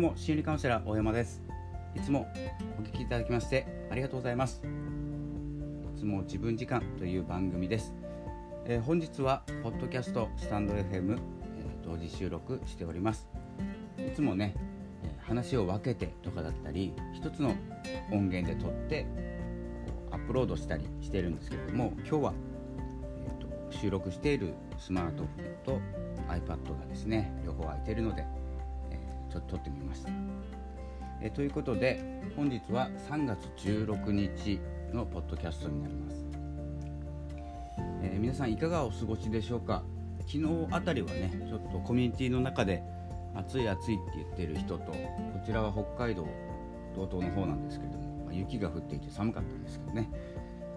うも心理カウンセラー大山です。いつもお聞きいただきましてありがとうございます。いつも自分時間という番組です、えー、本日はポッドキャストスタンド FM、えー、同時収録しております。いつもね話を分けてとかだったり一つの音源で撮ってアップロードしたりしてるんですけれども今日は、えーと、と収録しているスマートフォンと iPad がですね両方空いているのでちょっと撮ってみました。えということで本日は3月16日のポッドキャストになります。えー、皆さんいかがお過ごしでしょうか？昨日あたりはねちょっとコミュニティの中で暑い暑いって言ってる人とこちらは北海道道東の方なんですけれども、まあ、雪が降っていて寒かったんですけどね、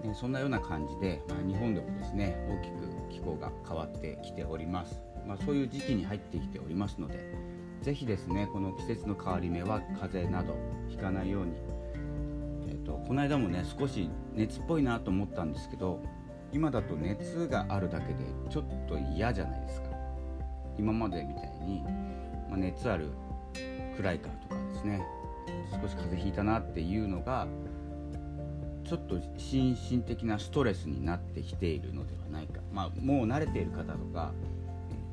えー、そんなような感じで、まあ、日本でもですね大きく気候が変わってきております、まあ、そういう時期に入ってきておりますのでぜひですねこの季節の変わり目は風邪などひかないように、えーと、この間もね少し熱っぽいなと思ったんですけど今だと熱があるだけでちょっと嫌じゃないですか。今までみたいに、まあ、熱ある暗いからとかですね少し風邪ひいたなっていうのがちょっと心身的なストレスになってきているのではないか、まあ、もう慣れている方とか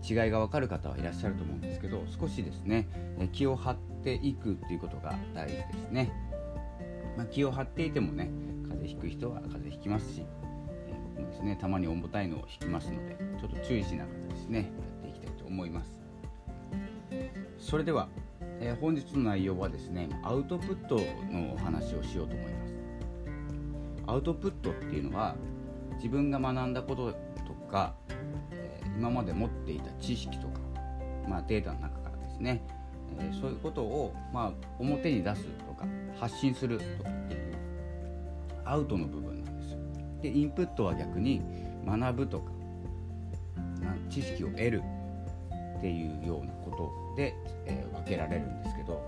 違いが分かる方はいらっしゃると思うんですけど少しですね気を張っていくっていうことが大事ですね、まあ、気を張っていてもね風邪ひく人は風邪ひきますし、え僕もですねたまに重たいのを引きますのでちょっと注意しながらですねやっていきたいと思います。それでは、えー、本日の内容はですねアウトプットのお話をしようと思います。アウトプットっていうのは自分が学んだこととか今まで持っていた知識とか、まあ、データの中からですね、えー、そういうことを、まあ、表に出すとか発信するとかっていうアウトの部分なんですよ。でインプットは逆に学ぶとか知識を得るっていうようなことで、えー、分けられるんですけど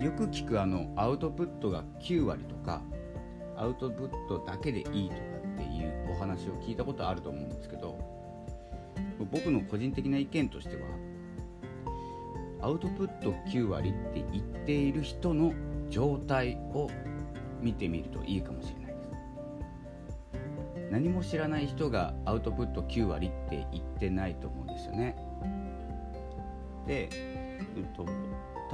よく聞くあのアウトプットが9割とかアウトプットだけでいいとかっていうお話を聞いたことあると思うんですけど僕の個人的な意見としてはアウトプット9割って言っている人の状態を見てみるといいかもしれないです。何も知らない人がアウトプット9割って言ってないと思うんですよね。で、えっと、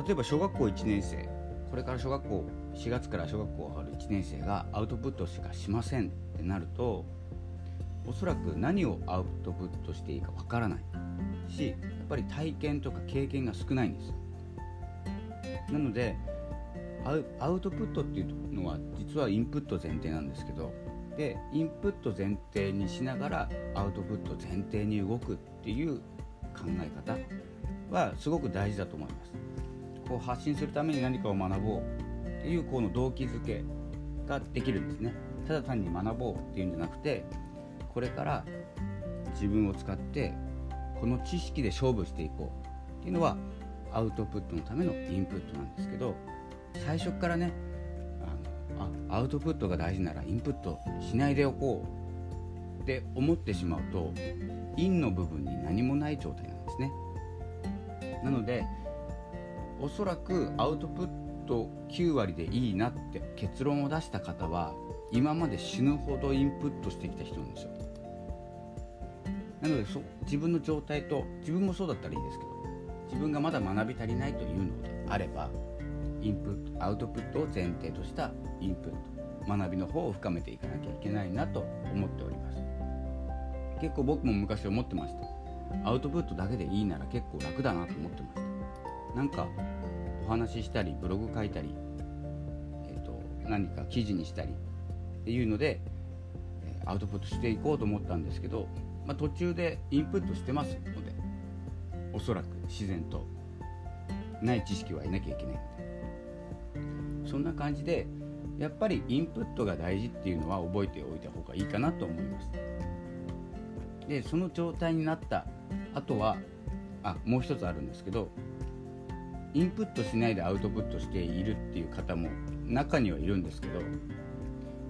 例えば小学校1年生これから小学校4月から小学校上がる1年生がアウトプットしかしませんってなるとおそらく何をアウトプットしていいかわからないしやっぱり体験とか経験が少ないんです。なのでアウトプットっていうのは実はインプット前提なんですけどでインプット前提にしながらアウトプット前提に動くっていう考え方はすごく大事だと思います。こう発信するために何かを学ぼうっていうこの動機づけができるんですね。ただ単に学ぼうっていうんじゃなくてこれから自分を使ってこの知識で勝負していこうっていうのはアウトプットのためのインプットなんですけど最初からねあのあアウトプットが大事ならインプットしないでおこうって思ってしまうとインの部分に何もない状態なんですね。なのでおそらくアウトプット9割でいいなって結論を出した方は今まで死ぬほどインプットしてきた人なんですよ。なのでそ自分の状態と自分もそうだったらいいですけど自分がまだ学び足りないというのであればインプットアウトプットを前提としたインプット学びの方を深めていかなきゃいけないなと思っております。結構僕も昔思ってました。アウトプットだけでいいなら結構楽だなと思ってました。なんかお話ししたりブログ書いたり、えーと何か記事にしたりっていうのでアウトプットしていこうと思ったんですけど、まあ、途中でインプットしてますので。おそらく自然と。ない知識は得なきゃいけないので。そんな感じでやっぱりインプットが大事っていうのは覚えておいた方がいいかなと思います。でその状態になったあとはあもう一つあるんですけどインプットしないでアウトプットしているっていう方も中にはいるんですけど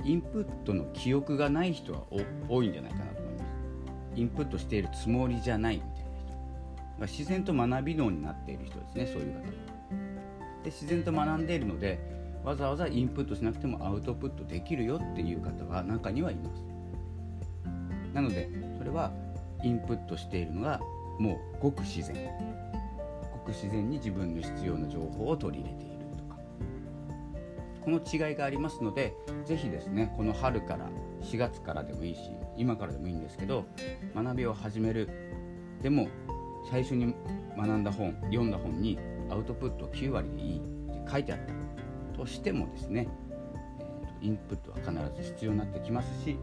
インプットの記憶がない人は多いんじゃないかなと。インプットしているつもりじゃないみたいな人自然と学び脳になっている人ですねそういう方。で自然と学んでいるのでわざわざインプットしなくてもアウトプットできるよっていう方が中にはいます。なのでそれはインプットしているのがもうごく自然。ごく自然に自分の必要な情報を取り入れている。この違いがありますので是非ですねこの春から4月からでもいいし今からでもいいんですけど学びを始める。でも最初に学んだ本読んだ本にアウトプット9割でいいって書いてあった。としてもですね、えー、インプットは必ず必要になってきますし、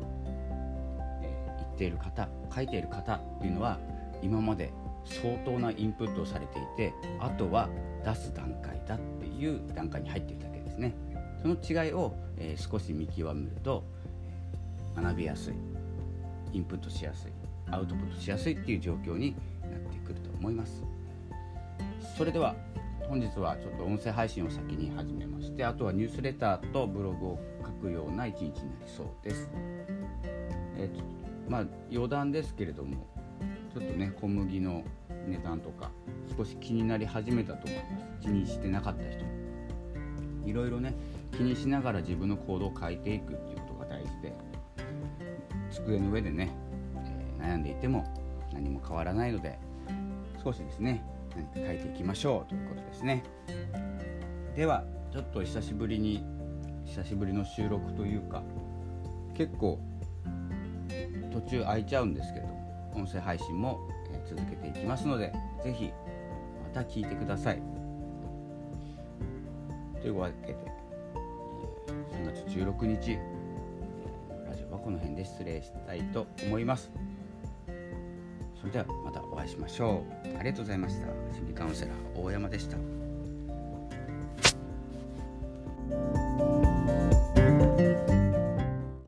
え、言っている方書いている方っていうのは今まで相当なインプットをされていてあとは出す段階だっていう段階に入っているだけですね。その違いを、えー、少し見極めると学びやすいインプットしやすいアウトプットしやすいっていう状況になってくると思います。それでは本日はちょっと音声配信を先に始めましてあとはニュースレターとブログを書くような一日になりそうです。えー、まあ余談ですけれどもちょっとね小麦の値段とか少し気になり始めたと思います。気にしてなかった人いろいろね気にしながら自分の行動を変えていくっていうことが大事で机の上でねえ悩んでいても何も変わらないので少しですね何か書いていきましょうということですね。ではちょっと久しぶりに久しぶりの収録というか結構途中空いちゃうんですけれども音声配信も続けていきますので是非また聞いてください。というわけで3月16日ラジオはこの辺で失礼したいと思います。それではまたお会いしましょう。ありがとうございました。心理カウンセラー大山でした。